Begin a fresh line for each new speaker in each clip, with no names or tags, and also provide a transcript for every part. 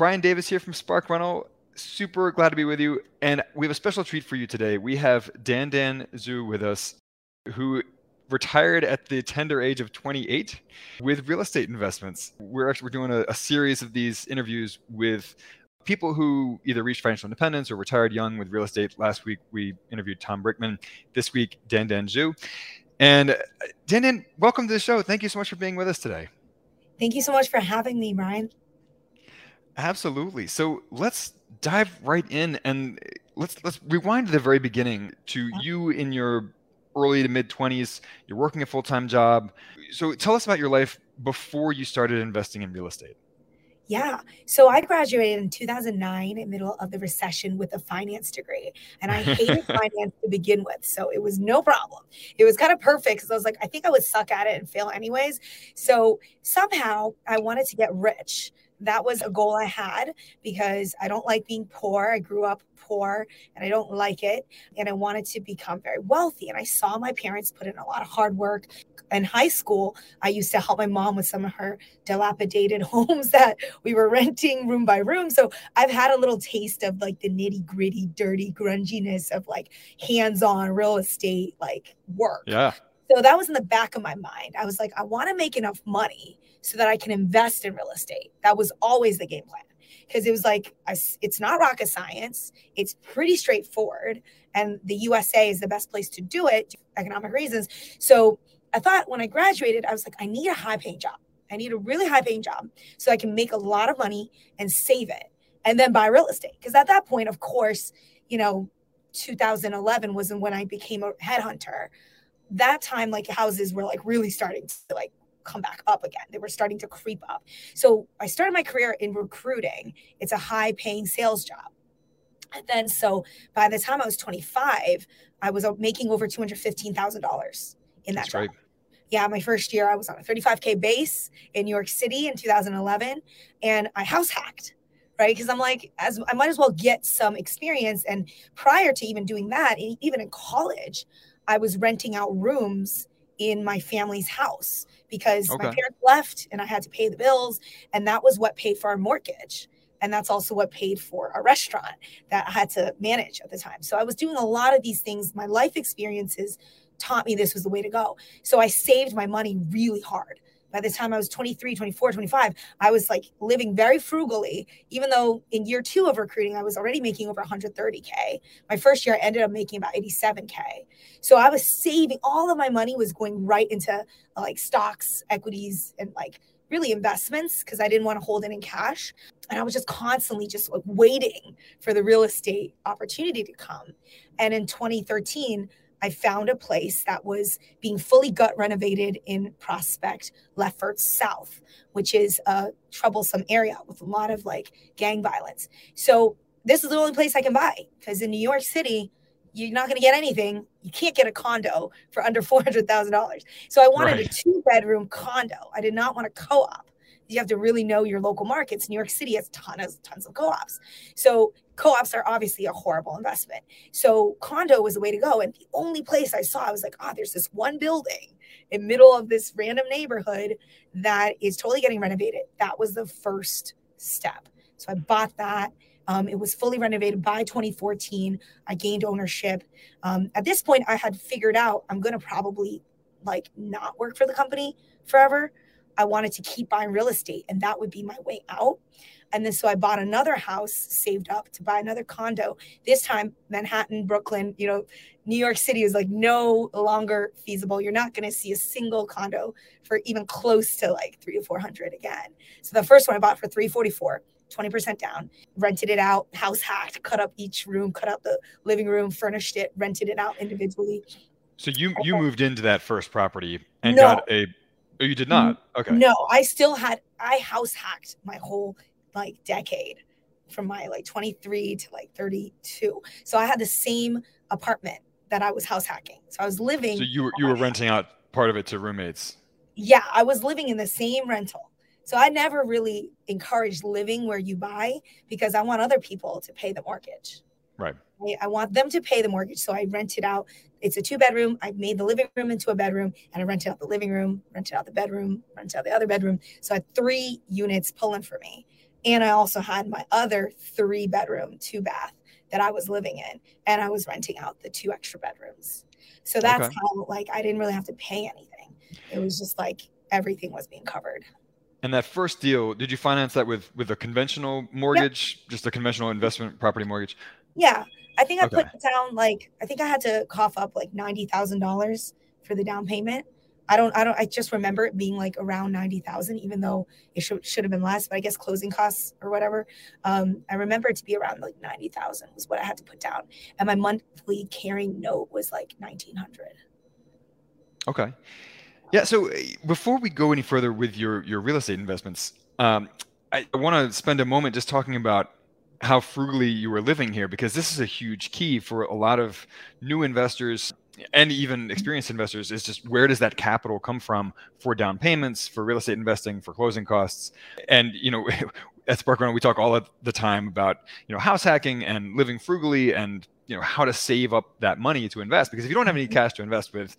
Brian Davis here from Spark Rental. Super glad to be with you. And we have a special treat for you today. We have Dan Dan Zhu with us, who retired at the tender age of 28 with real estate investments. We're actually we're doing a, a series of these interviews with people who either reached financial independence or retired young with real estate. Last week we interviewed Tom Brickman. This week Dan Dan Zhu. And uh, Dan Dan, welcome to the show. Thank you so much for being with us today.
Thank you so much for having me, Brian.
Absolutely. So let's dive right in and eh, let's let's rewind to the very beginning to you in your early to mid 20s. You're working a full time job. So tell us about your life before you started investing in real estate.
Yeah. So I graduated in 2009 in middle of the recession with a finance degree. And I hated finance to begin with. So it was no problem. It was kind of perfect because I was like, I think I would suck at it and fail anyways. So somehow I wanted to get rich. That was a goal I had because I don't like being poor. I grew up poor and I don't like it. And I wanted to become very wealthy. And I saw my parents put in a lot of hard work. In high school, I used to help my mom with some of her dilapidated homes that we were renting room by room. So I've had a little taste of like the nitty gritty, dirty grunginess of like hands on real estate, like work.
Yeah.
So that was in the back of my mind. I was like, I want to make enough money so that I can invest in real estate. That was always the game plan. Because it was like I, it's not rocket science. It's pretty straightforward and the usa is the best place to do it economic reasons. So i thought when i graduated i was like i need a high paying job. I need a really high paying job so i can make a lot of money and save it and then buy real estate. Because at that point of course you know 2011 was when i became a headhunter that time like houses were like really starting to like come back up again. They were starting to creep up. So I started my career in recruiting. It's a high paying sales job. And then, so by the time I was 25, I was uh, making over $215,000 in that That's job. Right. Yeah, my first year I was on a 35K base in New York City in 2011, and I house hacked right? Because I'm like, as I might as well get some experience. And prior to even doing that, even in college, I was renting out rooms in my family's house because okay. my parents left and I had to pay the bills. And that was what paid for our mortgage. And that's also what paid for a restaurant that I had to manage at the time. So I was doing a lot of these things. My life experiences taught me this was the way to go. So I saved my money really hard by the time I was 23, 24, 25, I was like living very frugally, even though in year two of recruiting, I was already making over 130K. My first year, I ended up making about 87K. So I was saving all of my money was going right into uh, like stocks, equities, and like really investments because I didn't want to hold it in cash. And I was just constantly just like waiting for the real estate opportunity to come. And in 2013, I found a place that was being fully gut renovated in Prospect, Lefferts South, which is a troublesome area with a lot of like gang violence. So this is the only place I can buy because in New York City, you're not going to get anything. You can't get a condo for under $400,000. So I wanted right. a two bedroom condo. I did not want a co op you have to really know your local markets. New York City has tons, tons of co-ops. So co-ops are obviously a horrible investment. So condo was the way to go. And the only place I saw, I was like, oh, there's this one building in middle of this random neighborhood that is totally getting renovated. That was the first step. So I bought that. Um, it was fully renovated by 2014. I gained ownership. Um, at this point, I had figured out I'm going to probably like not work for the company forever. I wanted to keep buying real estate and that would be my way out. And then so I bought another house, saved up to buy another condo. This time, Manhattan, Brooklyn, you know, New York City is like no longer feasible. You're not going to see a single condo for even close to like three to 400 again. So the first one I bought for 344. 20% down, rented it out, house hacked, cut up each room, cut out the living room, furnished it, rented it out individually.
So you you moved into that first property and no. got a Oh, you did not. Okay.
No, I still had I house hacked my whole like decade from my like 23 to like 32. So I had the same apartment that I was house hacking. So I was living.
So you were you were renting out part of it to roommates.
Yeah, I was living in the same rental. So I never really encouraged living where you buy because I want other people to pay the mortgage.
Right.
I, I want them to pay the mortgage. So I rented out. It's a two bedroom. I made the living room into a bedroom and I rented out the living room, rented out the bedroom, rented out the other bedroom. So I had three units pulling for me. And I also had my other three bedroom, two bath that I was living in. And I was renting out the two extra bedrooms. So that's
Okay.
how, like, I didn't really have to pay anything. It was just like everything was being covered.
And that first deal, did you finance that with with a conventional mortgage, just a conventional investment property mortgage?
Yeah. I think I
Okay.
put down like, I think I had to cough up like $90,000 for the down payment. I don't, I don't, I just remember it being like around 90,000, even though it should, should have been less, but I guess closing costs or whatever. Um, I remember it to be around like 90,000 was what I had to put down. And my monthly carrying note was like 1900.
Okay. Yeah. So uh, before we go any further with your your real estate investments, um, I, I want to spend a moment just talking about how frugally you were living here because this is a huge key for a lot of new investors and even experienced investors is just where does that capital come from for down payments for real estate investing for closing costs and you know at spark Rental, we talk all of the time about you know house hacking and living frugally and you know how to save up that money to invest because if you don't have any mm-hmm. cash to invest with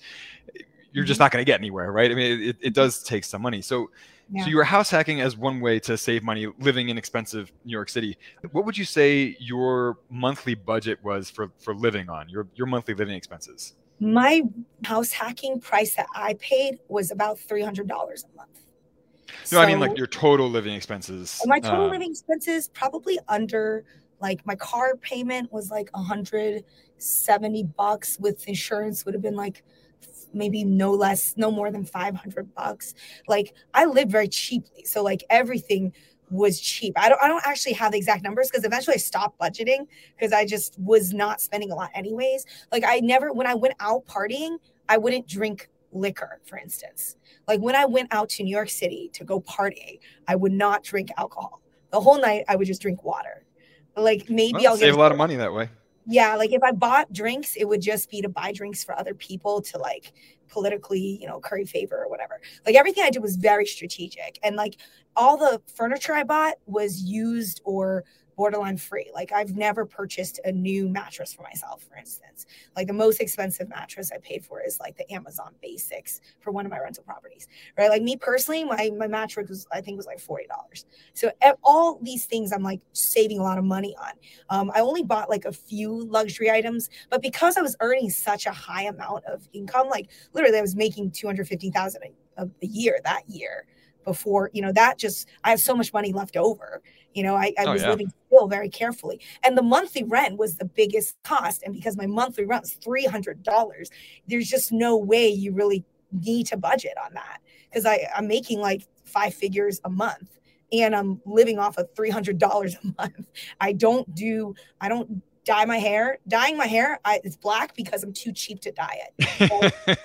you're just mm-hmm. not going to get anywhere right i mean it, it does take some money so
Yeah.
so you were house hacking as one way to save money living in expensive New York City. What would you say your monthly budget was for for living on your your monthly living expenses?
My house hacking price that I paid was about $300 a month.
No, I mean like your total living expenses.
My total
um,
living expenses probably under like my car payment was like 170 bucks with insurance would have been like maybe no less no more than 500 bucks like i lived very cheaply so like everything was cheap i don't i don't actually have the exact numbers because eventually i stopped budgeting because i just was not spending a lot anyways like i never when i went out partying i wouldn't drink liquor for instance like when i went out to new york city to go party I would not drink alcohol. The whole night I would just drink water. Like maybe
well,
I'll
save a lot of money that way.
Yeah, like if I bought drinks, it would just be to buy drinks for other people to like politically, you know, curry favor or whatever. Like everything I did was very strategic. And like all the furniture I bought was used or borderline free. Like I've never purchased a new mattress for myself, for instance. Like the most expensive mattress I paid for is like the Amazon Basics for one of my rental properties, right? Like me personally, my my mattress was I think was like forty dollars. So all these things I'm like saving a lot of money on. Um, I only bought like a few luxury items, but because I was earning such a high amount of income, like literally I was making two hundred fifty thousand a year that year before you know that just i have so much money left over you know i, I
Oh,
was
yeah.
living still very carefully and the monthly rent was the biggest cost and because my monthly rent was $300 there's just no way you really need to budget on that because i i'm making like five figures a month and i'm living off of $300 a month i don't do i don't dye my hair dyeing my hair I, it's black because i'm too cheap to dye it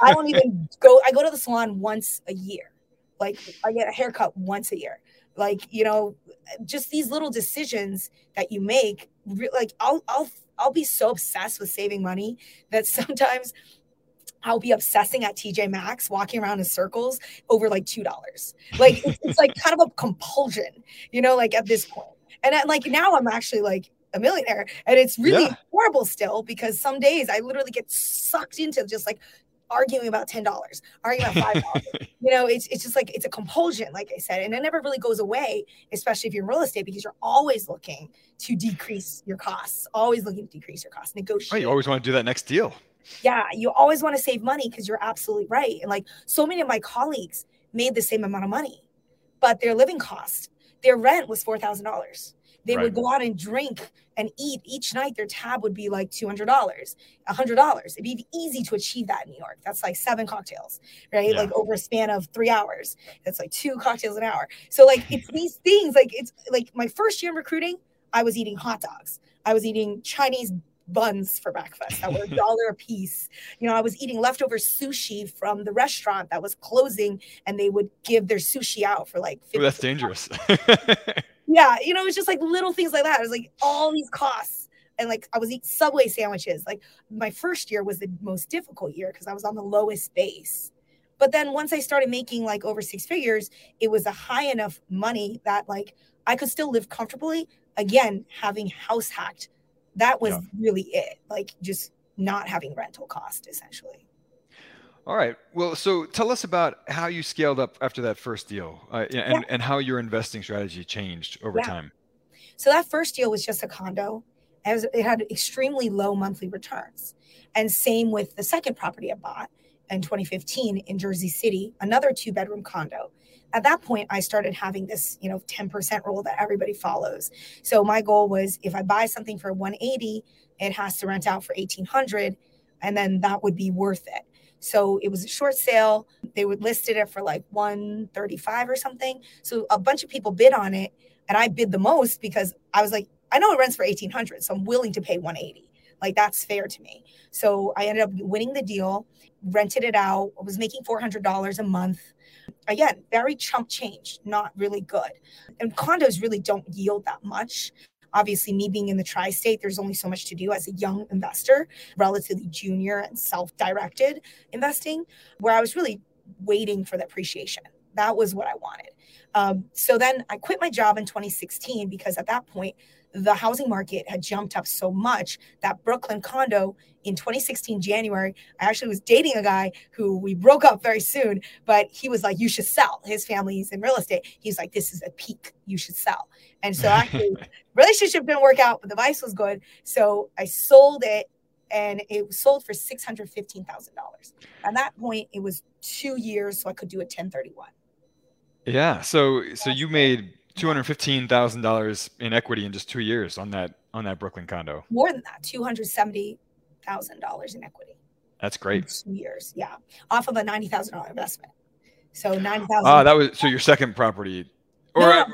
I don't even go. I go to the salon once a year. Like I get a haircut once a year. Like you know, just these little decisions that you make. Like I'll I'll I'll be so obsessed with saving money that sometimes I'll be obsessing at TJ Maxx, walking around in circles over like two dollars. Like it's, it's like kind of a compulsion, you know. Like at this point, and I, like now I'm actually like a millionaire, and it's really
Yeah.
horrible still because some days I literally get sucked into just like arguing about ten dollars, arguing about five dollars. you know, it's it's just like it's a compulsion, like I said, and it never really goes away, especially if you're in real estate because you're always looking to decrease your costs, always looking to decrease your costs, negotiate.
you always want to do that next deal.
yeah, you always want to save money because you're absolutely right. And like so many of my colleagues made the same amount of money, but their living cost, their rent was four thousand dollars. They
Right.
would go out and drink and eat each night. Their tab would be like two hundred dollars, hundred dollars. It'd be easy to achieve that in New York. That's like seven cocktails, right?
Yeah.
Like over a span of three hours. That's like two cocktails an hour. So like it's these things. Like it's like my first year in recruiting, I was eating hot dogs. I was eating Chinese buns for breakfast that were a dollar a piece. You know, I was eating leftover sushi from the restaurant that was closing and they would give their sushi out for like
Ooh, that's dangerous.
yeah, you know, it's just like little things like that. It was like all these costs. And like I was eating Subway sandwiches. Like my first year was the most difficult year because I was on the lowest base. But then once I started making like over six figures, it was a high enough money that like I could still live comfortably. Again, having house hacked, that was yeah. really it. Like just not having rental cost essentially.
All right. Well, so tell us about how you scaled up after that first deal uh, and, yeah. and how your investing strategy changed over yeah. time.
So that first deal was just a condo. It, was, it had extremely low monthly returns. And same with the second property I bought in 2015 in Jersey City, another two bedroom condo. At that point, I started having this, you know, 10% rule that everybody follows. So my goal was if I buy something for 180, it has to rent out for 1800 and then that would be worth it. So it was a short sale. They would listed it for like 135 or something. So a bunch of people bid on it and I bid the most because I was like, I know it rents for 1800, so I'm willing to pay 180. Like that's fair to me. So I ended up winning the deal, rented it out, was making $400 a month. Again, very chump change, not really good. And condos really don't yield that much. Obviously, me being in the tri state, there's only so much to do as a young investor, relatively junior and self directed investing, where I was really waiting for the appreciation. That was what I wanted. Um, so then I quit my job in 2016 because at that point, the housing market had jumped up so much that Brooklyn condo in 2016 January, I actually was dating a guy who we broke up very soon, but he was like, "You should sell." His family's in real estate. He's like, "This is a peak. You should sell." And so actually, relationship didn't work out, but the vice was good. So I sold it, and it was sold for six hundred fifteen thousand dollars. At that point, it was two years, so I could do a 1031.
Yeah. So so you made two hundred fifteen thousand dollars in equity in just two years on that on that Brooklyn condo.
More than that, two hundred seventy thousand dollars in equity.
That's great.
two years, yeah, off of a ninety thousand dollar investment. So ninety thousand.
Ah, that was so your second property, or no, no,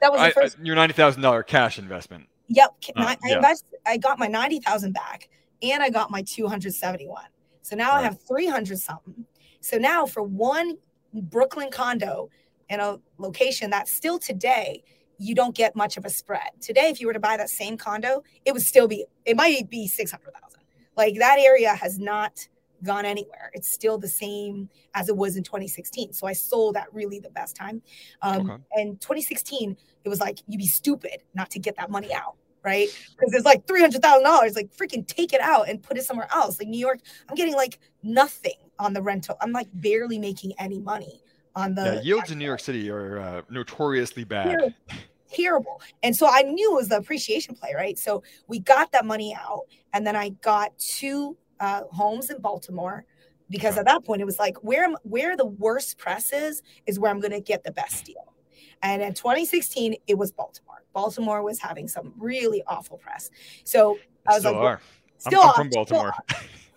that was I, first... I, your ninety thousand dollar cash investment.
Yep, uh, I, yeah. invest, I got my ninety thousand back, and I got my two hundred seventy one. So now right. I have three hundred something. So now for one Brooklyn condo, in a location that still today you don't get much of a spread. Today, if you were to buy that same condo, it would still be, it might be 600,000. Like that area has not gone anywhere. It's still the same as it was in 2016. So I sold at really the best time. Um, okay. And 2016, it was like, you'd be stupid not to get that money out. Right. Because it's like $300,000. Like freaking take it out and put it somewhere else. Like New York, I'm getting like nothing on the rental. I'm like barely making any money on the
yeah, yields in New York City are uh, notoriously bad.
Terrible. And so I knew it was the appreciation play, right? So we got that money out, and then I got two uh, homes in Baltimore because at that point it was like where am, where the worst press is is where I'm going to get the best deal. And in 2016, it was Baltimore. Baltimore was having some really awful press. So I was
still
like,
are. Still I'm, I'm from Baltimore.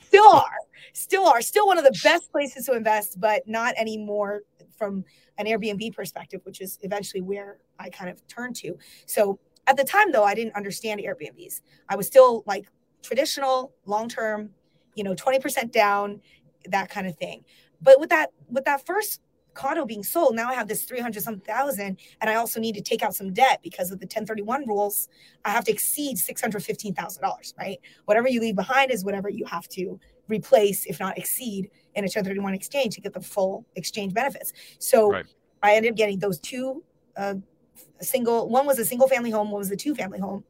Still are. still are. Still are. Still one of the best places to invest, but not anymore from an Airbnb perspective, which is eventually where I kind of turned to. So at the time, though, I didn't understand Airbnbs. I was still like traditional, long term, you know, 20% down, that kind of thing. But with that, with that first condo being sold, now I have this 300 some thousand, and I also need to take out some debt because of the 1031 rules. I have to exceed $615,000, right? Whatever you leave behind is whatever you have to replace, if not exceed, in a 1031 exchange to get the full exchange benefits. So right. I ended up getting those two uh, single, one was a single family home, one was a two family home.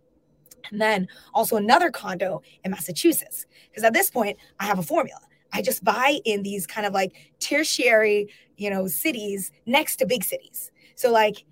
And then also another condo in Massachusetts. Because at this point, I have a formula. I just buy in these kind of like tertiary, you know, cities next to big cities. So like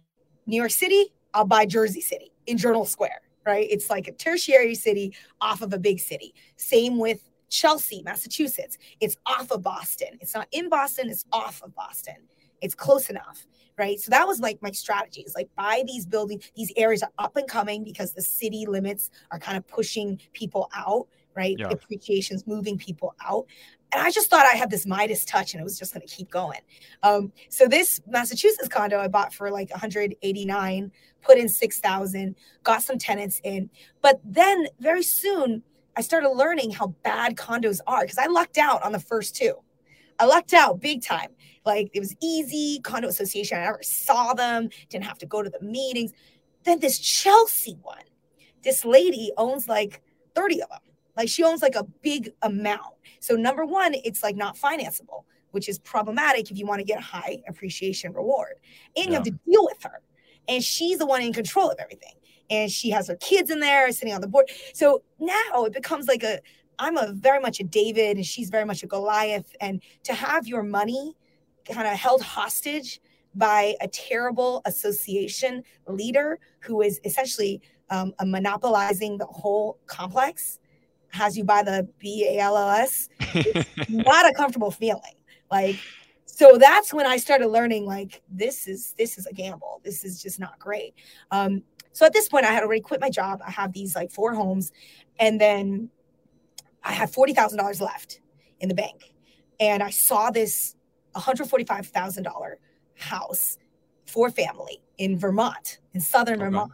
New York City, I'll buy Jersey City in Journal Square, right? It's like a tertiary city off of a big city. Same with Chelsea, Massachusetts. It's off of Boston. It's not in Boston, it's off of Boston. It's close enough, right? So that was like my strategy is like buy these buildings, these areas are up and coming because the city limits are kind of pushing people out, right? Yeah. Appreciation's moving people out. And I just thought I had this Midas touch and it was just going to keep going. Um, so this Massachusetts condo I bought for like 189, put in 6,000, got some tenants in. But then very soon, I started learning how bad condos are because I lucked out on the first two. I lucked out big time. Like it was easy, condo association. I never saw them, didn't have to go to the meetings. Then this Chelsea one, this lady owns like 30 of them. Like she owns like a big amount. So number one, it's like not financeable, which is problematic if you want to get a high appreciation reward. And you have to deal with her. And she's the one in control of everything. And she has her kids in there sitting on the board. So now it becomes like a I'm a very much a David and she's very much a Goliath. And to have your money kind of held hostage by a terrible association leader who is essentially um, monopolizing the whole complex has you by the B-A-L-L-S. It's not a comfortable feeling. Like, so that's when I started learning like this is this is a gamble. This is just not great. Um, so at this point, I had already quit my job. I have these like four homes, and then I had forty thousand dollars left in the bank, and I saw this one hundred forty-five thousand dollar house for family in Vermont, in southern okay. Vermont.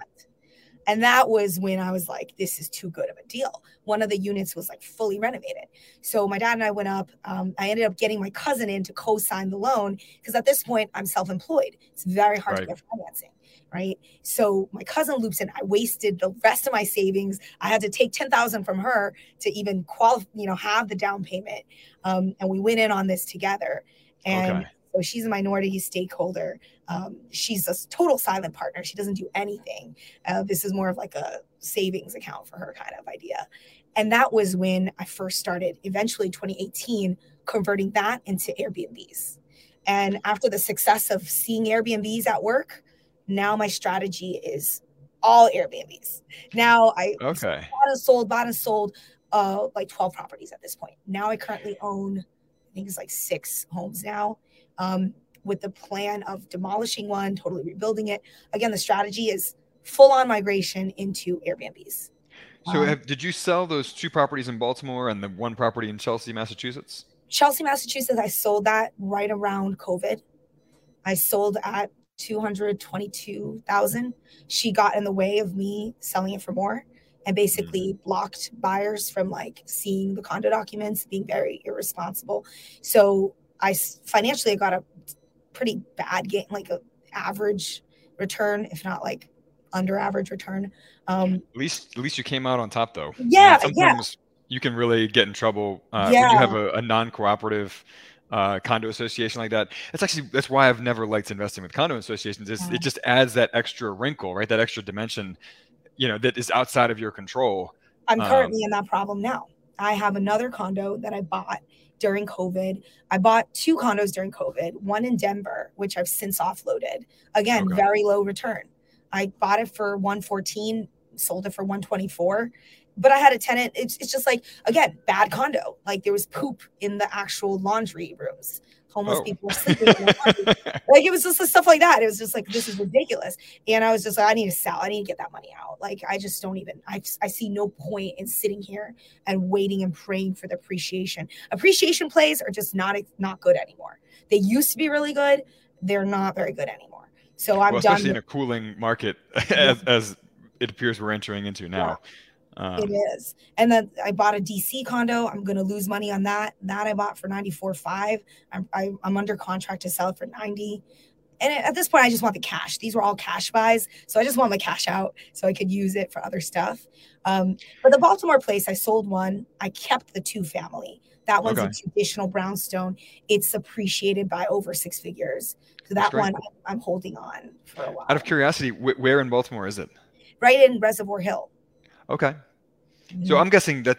And that was when I was like, this is too good of a deal. One of the units was like fully renovated. So my dad and I went up. Um, I ended up getting my cousin in to co sign the loan because at this point, I'm self employed. It's very hard right. to get financing. Right. So my cousin loops in. I wasted the rest of my savings. I had to take 10,000 from her to even qualify, you know, have the down payment. Um, and we went in on this together. And okay. so she's a minority stakeholder. Um, she's a total silent partner. She doesn't do anything. Uh, this is more of like a savings account for her kind of idea. And that was when I first started, eventually 2018, converting that into Airbnbs. And after the success of seeing Airbnbs at work, now my strategy is all Airbnbs. Now I
okay.
bought and sold, bought and sold uh, like 12 properties at this point. Now I currently own, I think it's like six homes now. Um, with the plan of demolishing one, totally rebuilding it. Again, the strategy is full on migration into Airbnbs.
So, um, have, did you sell those two properties in Baltimore and the one property in Chelsea, Massachusetts?
Chelsea, Massachusetts, I sold that right around COVID. I sold at 222,000. She got in the way of me selling it for more and basically mm-hmm. blocked buyers from like seeing the condo documents, being very irresponsible. So I financially I got a pretty bad game, like a average return, if not like under average return. Um,
at least, at least you came out on top, though.
Yeah, sometimes
yeah. you can really get in trouble uh, yeah. when you have a, a non-cooperative uh, condo association like that. That's actually that's why I've never liked investing with condo associations. Is yeah. it just adds that extra wrinkle, right? That extra dimension, you know, that is outside of your control.
I'm currently um, in that problem now. I have another condo that I bought during COVID. I bought two condos during COVID, one in Denver, which I've since offloaded. Again, okay. very low return. I bought it for 114, sold it for 124. But I had a tenant. It's, it's just like, again, bad condo. Like there was poop in the actual laundry rooms homeless oh. people were sleeping like it was just stuff like that. It was just like this is ridiculous. And I was just like, I need to sell. I need to get that money out. Like I just don't even. I I see no point in sitting here and waiting and praying for the appreciation. Appreciation plays are just not not good anymore. They used to be really good. They're not very good anymore. So I'm
well,
done.
Especially in a cooling market, as, as it appears we're entering into now. Yeah.
Um, it is. And then I bought a DC condo. I'm going to lose money on that. That I bought for 94.5. I'm, I, I'm under contract to sell it for 90. And at this point, I just want the cash. These were all cash buys. So I just want my cash out so I could use it for other stuff. Um, but the Baltimore place, I sold one. I kept the two family. That one's okay. a traditional brownstone. It's appreciated by over six figures. So that one I'm holding on for a while.
Out of curiosity, where in Baltimore is it?
Right in Reservoir Hill.
Okay. So I'm guessing that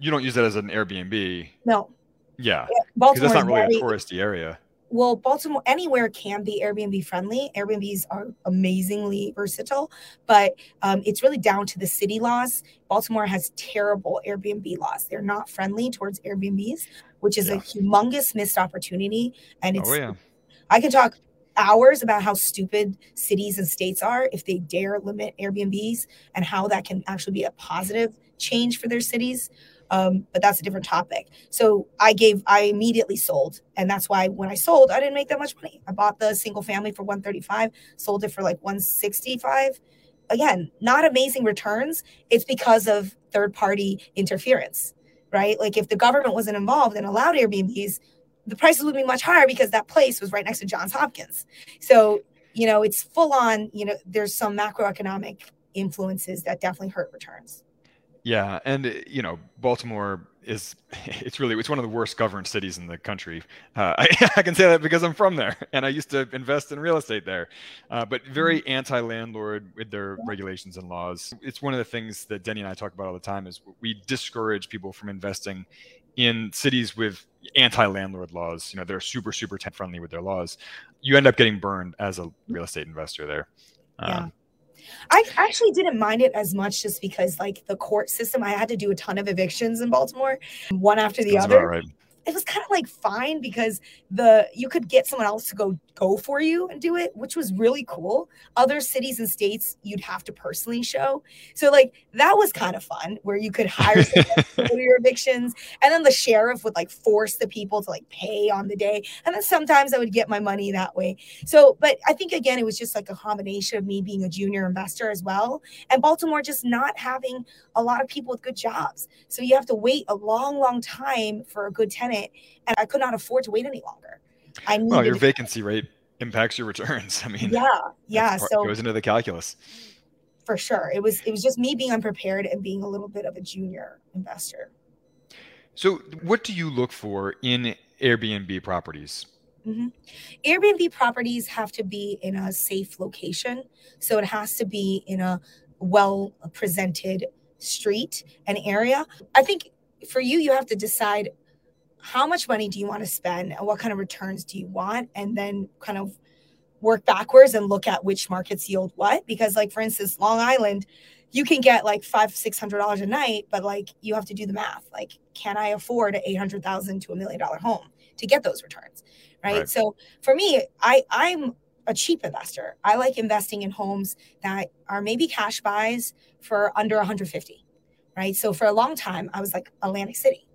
you don't use that as an Airbnb.
No.
Yeah. Because that's not really very, a touristy area.
Well, Baltimore, anywhere can be Airbnb friendly. Airbnbs are amazingly versatile, but um, it's really down to the city laws. Baltimore has terrible Airbnb laws. They're not friendly towards Airbnbs, which is yeah. a humongous missed opportunity. And it's, oh, yeah. I can talk hours about how stupid cities and states are if they dare limit Airbnbs and how that can actually be a positive change for their cities. Um, but that's a different topic. So I gave, I immediately sold, and that's why when I sold, I didn't make that much money. I bought the single family for 135, sold it for like 165, again, not amazing returns. It's because of third party interference, right? Like if the government wasn't involved and allowed Airbnbs, the prices would be much higher because that place was right next to Johns Hopkins. So, you know, it's full on, you know, there's some macroeconomic influences that definitely hurt returns.
Yeah, and you know, Baltimore is it's really it's one of the worst governed cities in the country. Uh, I, I, can say that because I'm from there and I used to invest in real estate there. Uh, but very mm-hmm. anti-landlord with their regulations and laws. It's one of the things that Deni and I talk about all the time is we discourage people from investing in cities with anti-landlord laws. You know, they're super super tenant friendly with their laws. You end up getting burned as a real estate investor there.
Um, yeah. I actually didn't mind it as much just because like the court system, I had to do a ton of evictions in Baltimore, one after the other. Right it was kind of like fine because the you could get someone else to go go for you and do it, which was really cool. Other cities and states you'd have to personally show. So like that was kind of fun where you could hire do your evictions and then the sheriff would like force the people to like pay on the day. And then sometimes I would get my money that way. So but I think again it was just like a combination of me being a junior investor as well and Baltimore just not having a lot of people with good jobs. So you have to wait a long long time for a good tenant and I could not afford to wait any longer.
I needed well, your vacancy rate impacts your returns. I mean,
yeah, yeah. Part, so it
goes into the calculus
for sure. It was it was just me being unprepared and being a little bit of a junior investor.
So, what do you look for in Airbnb properties?
Mm-hmm. Airbnb properties have to be in a safe location. So it has to be in a well presented street and area. I think for you, you have to decide how much money do you want to spend and what kind of returns do you want? And then kind of work backwards and look at which markets yield what? Because like for instance long island you can get like five six hundred dollars a night but like you have to do the math. Like can i afford a 800000 to a million dollar home to get those returns right? right. So for me i i'm a cheap investor. I like investing in homes that are maybe cash buys for under 150 right? So for a long time i was like atlantic city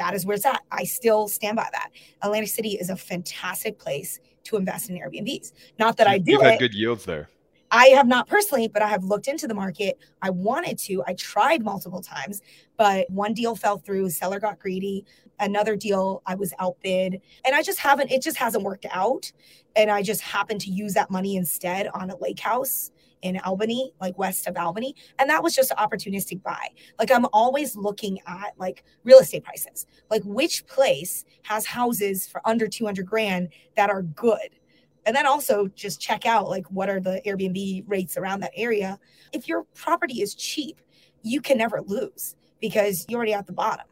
that is where it's at. I still stand by that. Atlantic City is a fantastic place to invest in Airbnbs. Not that I do
You've
had
it. good yields there.
I have not personally, but I have looked into the market. I wanted to. I tried multiple times, but one deal fell through. Seller got greedy. Another deal, I was outbid, and I just haven't. It just hasn't worked out. And I just happened to use that money instead on a lake house in Albany, like west of Albany. And that was just an opportunistic buy. Like I'm always looking at like real estate prices, like which place has houses for under 200 grand that are good. And then also just check out like what are the Airbnb rates around that area. If your property is cheap, you can never lose because you're already at the bottom.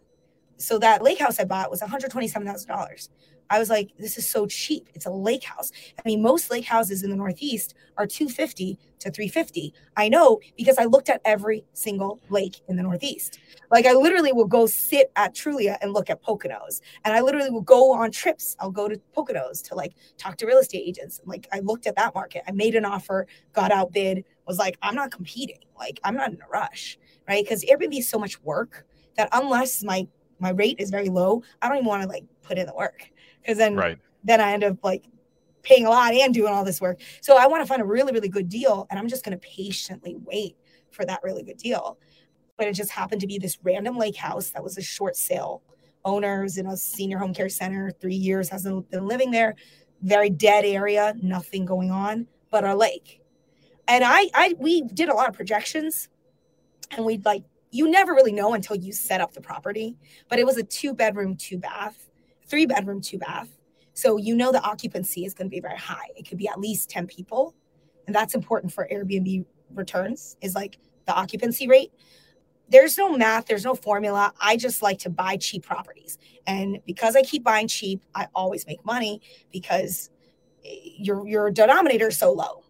So that lake house I bought was $127,000. I was like, this is so cheap. It's a lake house. I mean, most lake houses in the Northeast are 250 to 350. I know because I looked at every single lake in the Northeast. Like I literally will go sit at Trulia and look at Poconos. And I literally will go on trips. I'll go to Poconos to like talk to real estate agents. Like I looked at that market. I made an offer, got outbid, was like, I'm not competing. Like I'm not in a rush, right? Because Airbnb is so much work that unless my my rate is very low, I don't even want to like put in the work because then right. then I end up like paying a lot and doing all this work. So I want to find a really really good deal, and I'm just going to patiently wait for that really good deal. But it just happened to be this random lake house that was a short sale. Owners in a senior home care center, three years hasn't been living there. Very dead area, nothing going on, but a lake. And I, I, we did a lot of projections, and we'd like you never really know until you set up the property. But it was a two bedroom, two bath three bedroom, two bath. So you know the occupancy is going to be very high. It could be at least 10 people. And that's important for Airbnb returns is like the occupancy rate. There's no math, there's no formula. I just like to buy cheap properties. And because I keep buying cheap, I always make money because eh, your your denominator is so low.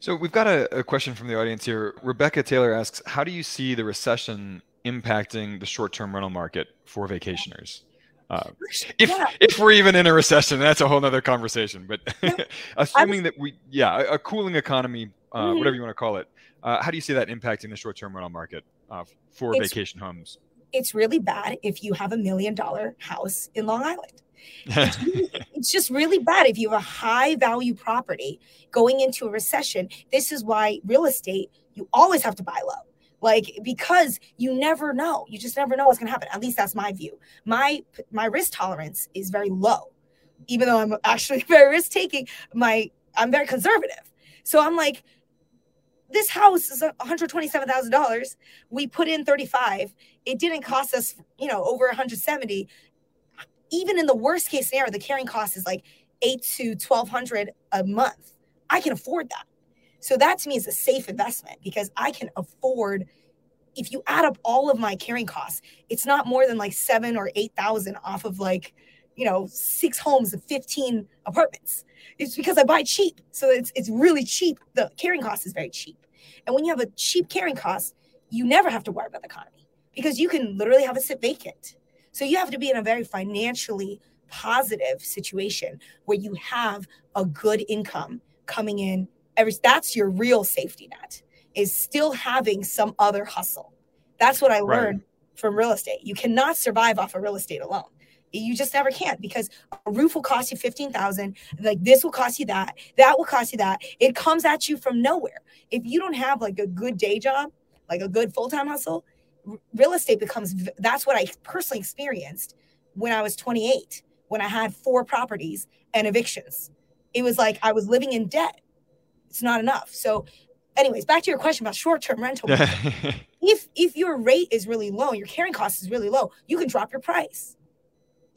So we've got a, a, question from the audience here. Rebecca Taylor asks, "How do you see the recession impacting the short-term rental market for vacationers?" Uh, if yeah. if we're even in a recession, that's a whole other conversation. But assuming that we, yeah, a, a cooling economy, uh, mm-hmm. whatever you want to call it, uh, how do you see that impacting the short-term rental market uh, for vacation homes?
It's really bad if you have a million dollar house in Long Island. It's, really, it's, just really bad if you have a high value property going into a recession. This is why real estate, you always have to buy low. Like because you never know. You just never know what's going to happen. At least that's my view. My my risk tolerance is very low. Even though I'm actually very risk taking, my I'm very conservative. So I'm like this house is $127,000. We put in 35. It didn't cost us, you know, over 170. Even in the worst case scenario, the carrying cost is like 8 to 1200 a month. I can afford that. So that to me is a safe investment because I can afford if you add up all of my carrying costs, it's not more than like 7 or 8,000 off of like, you know, six homes and 15 apartments. It's because I buy cheap. So it's it's really cheap. The carrying cost is very cheap. And when you have a cheap carrying cost, you never have to worry about the economy because you can literally have it sit vacant. So you have to be in a very financially positive situation where you have a good income coming in every that's your real safety net is still having some other hustle. That's what I learned right. from real estate. You cannot survive off of real estate alone. You just never can because a roof will cost you 15,000, like this will cost you that, that will cost you that. It comes at you from nowhere. If you don't have like a good day job, like a good full-time hustle, real estate becomes that's what I personally experienced when I was 28, when I had four properties and evictions. It was like I was living in debt. It's not enough. So anyways, back to your question about short-term rental. if if your rate is really low, your carrying cost is really low, you can drop your price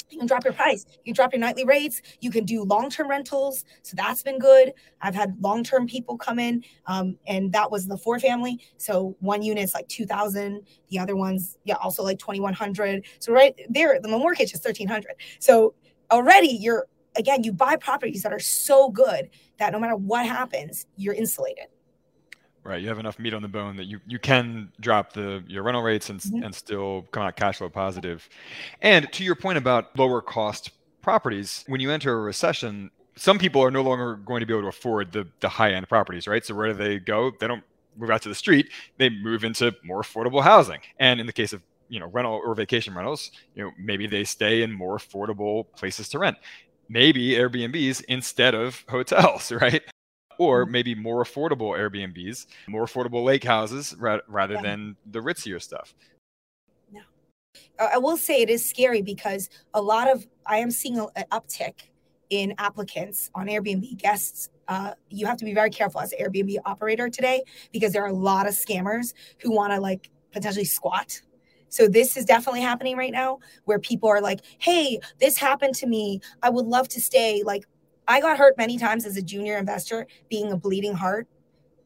you can drop your price. You can drop your nightly rates. You can do long term rentals. So that's been good. I've had long term people come in, um, and that was the four family. So one unit's like 2000 The other one's, yeah, also like 2100 So right there, the mortgage is 1300 So already you're, again, you buy properties that are so good that no matter what happens, you're insulated.
Right, you have enough meat on the bone that you, you can drop the your rental rates and mm-hmm. and still come out cash flow positive. And to your point about lower cost properties, when you enter a recession, some people are no longer going to be able to afford the the high end properties, right? So where do they go? They don't move out to the street; they move into more affordable housing. And in the case of you know rental or vacation rentals, you know maybe they stay in more affordable places to rent maybe Airbnbs instead of hotels, right? Or mm-hmm. maybe more affordable Airbnbs, more affordable lake houses ra- rather yeah. than the ritzier stuff.
No. I will say it is scary because a lot of, I am seeing an uptick in applicants on Airbnb guests. Uh, you have to be very careful as an Airbnb operator today because there are a lot of scammers who want to like potentially squat so this is definitely happening right now where people are like, "Hey, this happened to me. I would love to stay." Like I got hurt many times as a junior investor being a bleeding heart.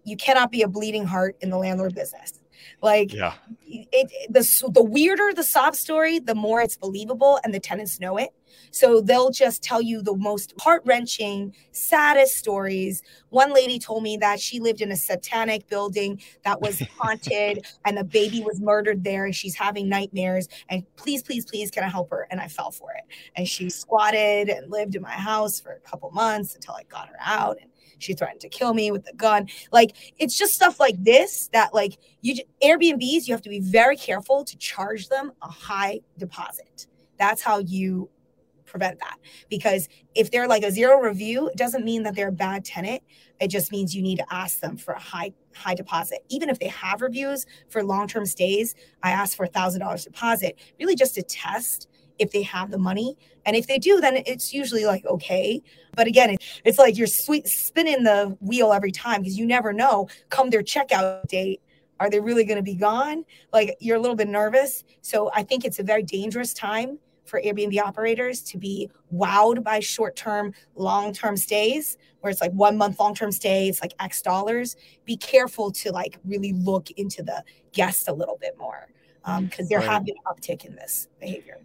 You cannot be a bleeding heart in the landlord business. Like, yeah, it, the the weirder the sob story, the more it's believable, and the tenants know it. So they'll just tell you the most heart wrenching, saddest stories. One lady told me that she lived in a satanic building that was haunted and the baby was murdered there and she's having nightmares. And please, please, please, can I help her? And I fell for it. And she squatted and lived in my house for a couple months until I got her out. And she threatened to kill me with a gun. Like it's just stuff like this that like you Airbnbs, you have to be very careful to charge them a high deposit. That's how you prevent that because if they're like a zero review it doesn't mean that they're a bad tenant it just means you need to ask them for a high high deposit even if they have reviews for long-term stays i ask for a thousand dollars deposit really just to test if they have the money and if they do then it's usually like okay but again it's like you're sweet spinning the wheel every time because you never know come their checkout date are they really going to be gone like you're a little bit nervous so i think it's a very dangerous time for Airbnb operators to be wowed by short term, long term stays, where it's like one month long term stay, it's like X dollars. Be careful to like really look into the guest a little bit more because um, there right. have been uptick in this behavior.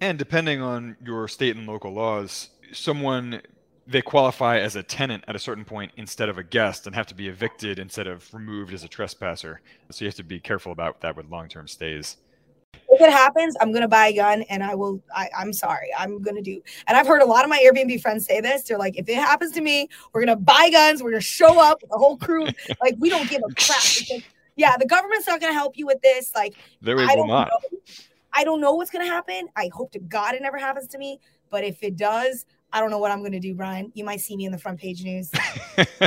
And depending on your state and local laws, someone they qualify as a tenant at a certain point instead of a guest and have to be evicted instead of removed as a trespasser. So you have to be careful about that with long term stays
if it happens, I'm gonna buy a gun and I will. I, I'm sorry, I'm gonna do. And I've heard a lot of my Airbnb friends say this. They're like, if it happens to me, we're gonna buy guns. We're gonna show up with the whole crew. like we don't give a crap. Because, yeah, the government's not gonna help you with this. Like
they will not.
Know. I don't know what's going to happen. I hope to God it never happens to me. But if it does, I don't know what I'm going to do, Brian. You might see me in the front page news.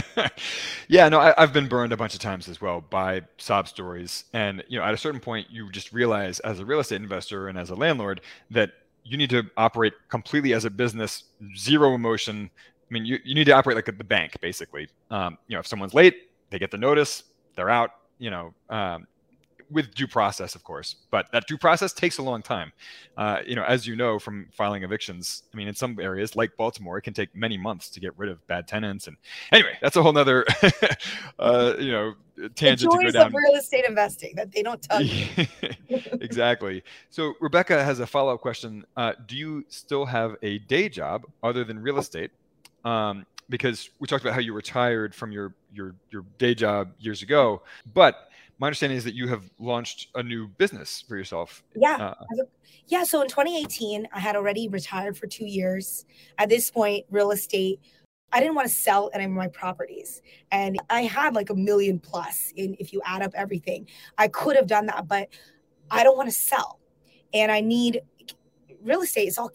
yeah, no, I, have been burned a bunch of times as well by sob stories. And, you know, at a certain point, you just realize as a real estate investor and as a landlord that you need to operate completely as a business, zero emotion. I mean, you, you need to operate like the bank, basically. Um, you know, if someone's late, they get the notice, they're out, you know, um, with due process, of course, but that due process takes a long time. Uh, you know, as you know from filing evictions, I mean, in some areas like Baltimore, it can take many months to get rid of bad tenants. And anyway, that's a whole nother, uh, you know, tangent
the
to
go
down.
of real estate investing that they don't tell you.
exactly. So Rebecca has a follow-up question. Uh, do you still have a day job other than real estate? Um, because we talked about how you retired from your your your day job years ago, but my understanding is that you have launched a new business for yourself.
Yeah. Uh, yeah. So in 2018, I had already retired for two years. At this point, real estate, I didn't want to sell any of my properties. And I had like a million plus in if you add up everything. I could have done that, but I don't want to sell. And I need real estate is all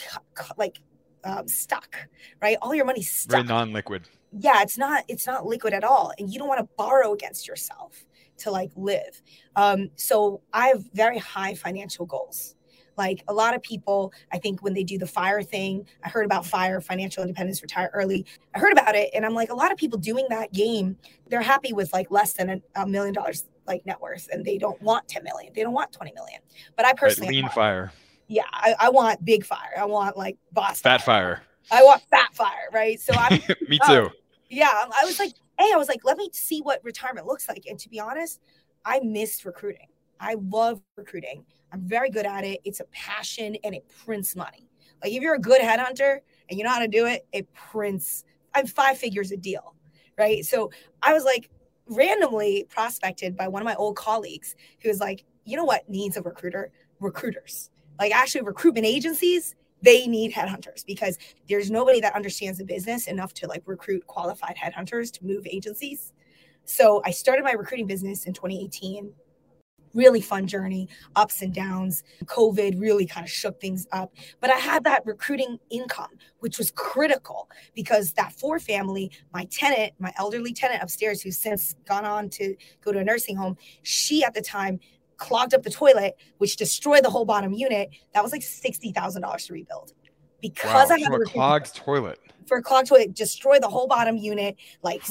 like um, stuck, right? All your money's stuck.
Very non-liquid.
Yeah, it's not it's not liquid at all. And you don't want to borrow against yourself to like live. Um, so I have very high financial goals. Like a lot of people, I think when they do the fire thing, I heard about fire, financial independence, retire early. I heard about it, and I'm like, a lot of people doing that game, they're happy with like less than a, a million dollars like net worth, and they don't want 10 million, they don't want 20 million. But I personally,
right, lean fire.
Yeah, I, I, want big fire. I want like boss
fat fire.
fire. I want fat fire, right? So I'm
me too.
Yeah, um, I was like, hey, I was like, let me see what retirement looks like. And to be honest, I missed recruiting. I love recruiting. I'm very good at it. It's a passion and it prints money. Like if you're a good headhunter and you know how to do it, it prints. I'm five figures a deal, right? So I was like randomly prospected by one of my old colleagues who was like, you know what needs a recruiter? Recruiters. Like actually recruitment agencies they need headhunters because there's nobody that understands the business enough to like recruit qualified headhunters to move agencies. So I started my recruiting business in 2018. Really fun journey, ups and downs. COVID really kind of shook things up. But I had that recruiting income, which was critical because that four family, my tenant, my elderly tenant upstairs, who's since gone on to go to a nursing home, she at the time clogged up the toilet, which destroyed the whole bottom unit. That was like sixty thousand dollars to rebuild. Because
wow,
I had
a clogged toilet.
For a clogged toilet, destroy the whole bottom unit, like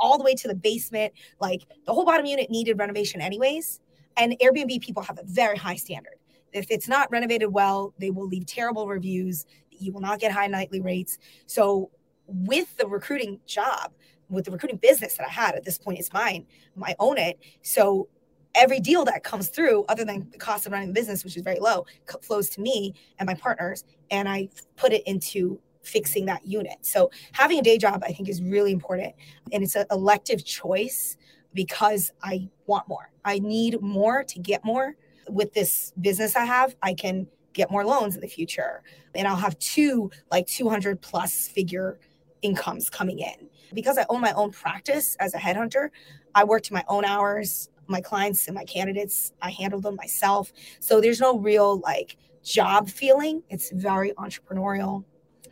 all the way to the basement. Like the whole bottom unit needed renovation anyways. And Airbnb people have a very high standard. If it's not renovated well, they will leave terrible reviews. You will not get high nightly rates. So with the recruiting job, with the recruiting business that I had at this point, it's mine. I own it. So every deal that comes through, other than the cost of running the business, which is very low, flows to me and my partners, and I put it into fixing that unit. So having a day job, I think, is really important, and it's an elective choice because I want more. I need more to get more. With this business I have, I can get more loans in the future, and I'll have two like 200 plus figure incomes coming in because I own my own practice as a headhunter. I work to my own hours my clients and my candidates, I handle them myself. So there's no real like job feeling. It's very entrepreneurial.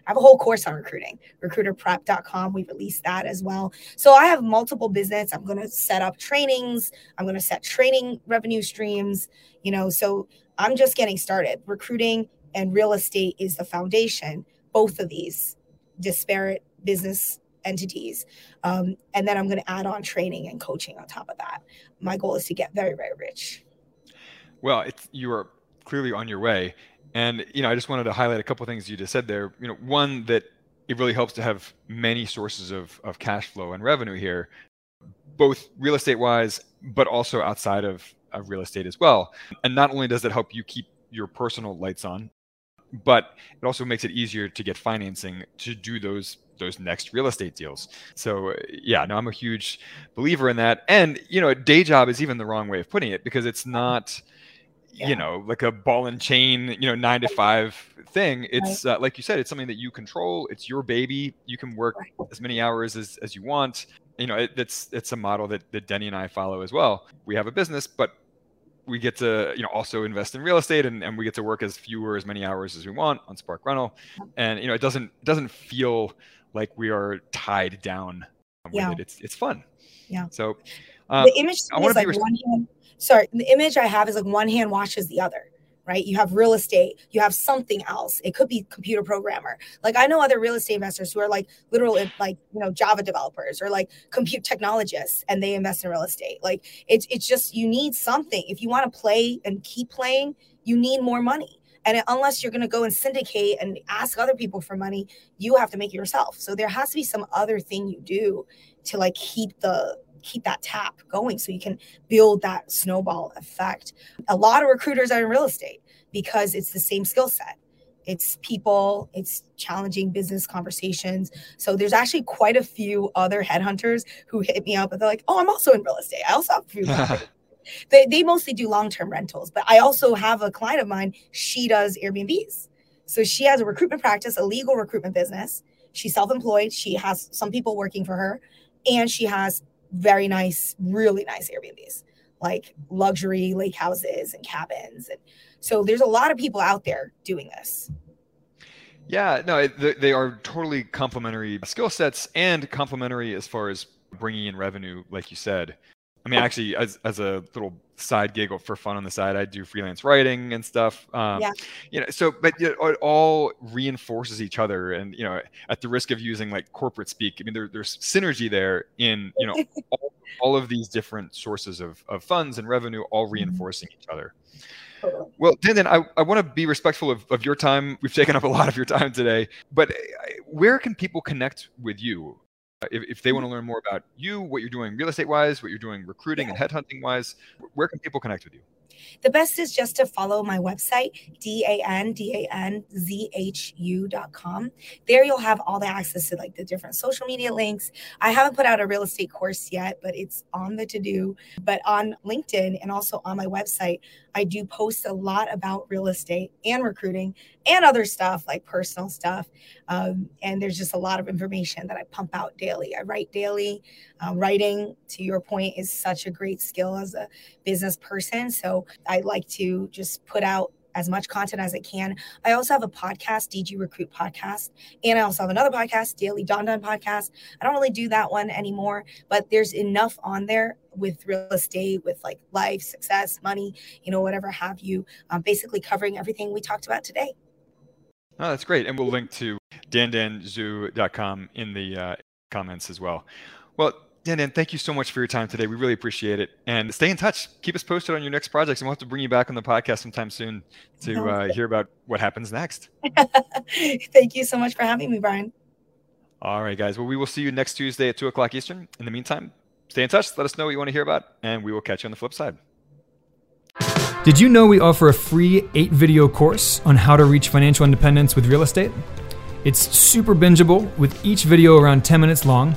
I have a whole course on recruiting, recruiterprep.com. We released that as well. So I have multiple business. I'm going to set up trainings. I'm going to set training revenue streams, you know, so I'm just getting started. Recruiting and real estate is the foundation, both of these disparate business entities. Um, and then I'm going to add on training and coaching on top of that. My goal is to get very, very rich.
Well, you are clearly on your way. And, you know, I just wanted to highlight a couple things you just said there. You know, one, that it really helps to have many sources of, of cash flow and revenue here, both real estate wise, but also outside of, of real estate as well. And not only does that help you keep your personal lights on, but it also makes it easier to get financing to do those those next real estate deals. So yeah, no, I'm a huge believer in that. And you know, a day job is even the wrong way of putting it because it's not, yeah. you know, like a ball and chain, you know, nine to five thing. It's right. uh, like you said, it's something that you control. It's your baby. You can work right. as many hours as, as you want. You know, it, it's it's a model that, that Deni and I follow as well. We have a business, but we get to you know also invest in real estate and, and we get to work as few or as many hours as we want on Spark Rental. And you know, it doesn't it doesn't feel like we are tied down with
Yeah.
it. It's it's fun.
Yeah.
So uh,
the image
I
is like
res-
one hand. Sorry, the image I have is like one hand washes the other. Right? You have real estate. You have something else. It could be computer programmer. Like I know other real estate investors who are like literal like you know Java developers or like compute technologists, and they invest in real estate. Like it's it's just you need something if you want to play and keep playing. You need more money. And unless you're going to go and syndicate and ask other people for money, you have to make it yourself. So there has to be some other thing you do to like keep the keep that tap going so you can build that snowball effect. A lot of recruiters are in real estate because it's the same skill set. It's people, it's challenging business conversations. So there's actually quite a few other headhunters who hit me up and they're like, "Oh, I'm also in real estate. I also have a few properties." They, they mostly do long-term rentals, but I also have a client of mine, she does Airbnbs. So she has a recruitment practice, a legal recruitment business. She's self-employed. She has some people working for her, and she has very nice, really nice Airbnbs, like luxury lake houses and cabins. And so there's a lot of people out there doing this.
Yeah, no, they, are totally complementary skill sets and complementary as far as bringing in revenue, like you said. I mean, actually, as as a little side gig for fun on the side, I do freelance writing and stuff. Um,
Yeah.
You know, so but you know, it all reinforces each other, and you know, at the risk of using like corporate speak, I mean, there, there's synergy there in you know all, all of these different sources of of funds and revenue, all reinforcing each other. Well, Dandan, I, I want to be respectful of, of your time. We've taken up a lot of your time today, but uh, where can people connect with you? Uh, If, if they want to learn more about you, what you're doing real estate wise, what you're doing recruiting and headhunting wise, where can people connect with you?
The best is just to follow my website, D-A-N-D-A-N-Z-H-U.com. There you'll have all the access to like the different social media links. I haven't put out a real estate course yet, but it's on the to-do. But on LinkedIn and also on my website, I do post a lot about real estate and recruiting and other stuff like personal stuff. Um, and there's just a lot of information that I pump out daily. I write daily. Um, writing, to your point, is such a great skill as a business person. So I like to just put out as much content as I can. I also have a podcast, DG Recruit Podcast, and I also have another podcast, Daily Dandan Podcast. I don't really do that one anymore, but there's enough on there with real estate, with like life, success, money, you know, whatever have you, um, basically covering everything we talked about today.
Oh, that's great. And we'll link to dandanzhu.com in the uh, comments as well. Well, Dandan, thank you so much for your time today. We really appreciate it. And stay in touch. Keep us posted on your next projects. And we'll have to bring you back on the podcast sometime soon to uh, hear about what happens next.
Thank you so much for having me, Brian.
All right, guys. Well, we will see you next Tuesday at 2 o'clock Eastern. In the meantime, stay in touch. Let us know what you want to hear about, and we will catch you on the flip side.
Did you know we offer a free eight video course on how to reach financial independence with real estate? It's super bingeable with each video around 10 minutes long,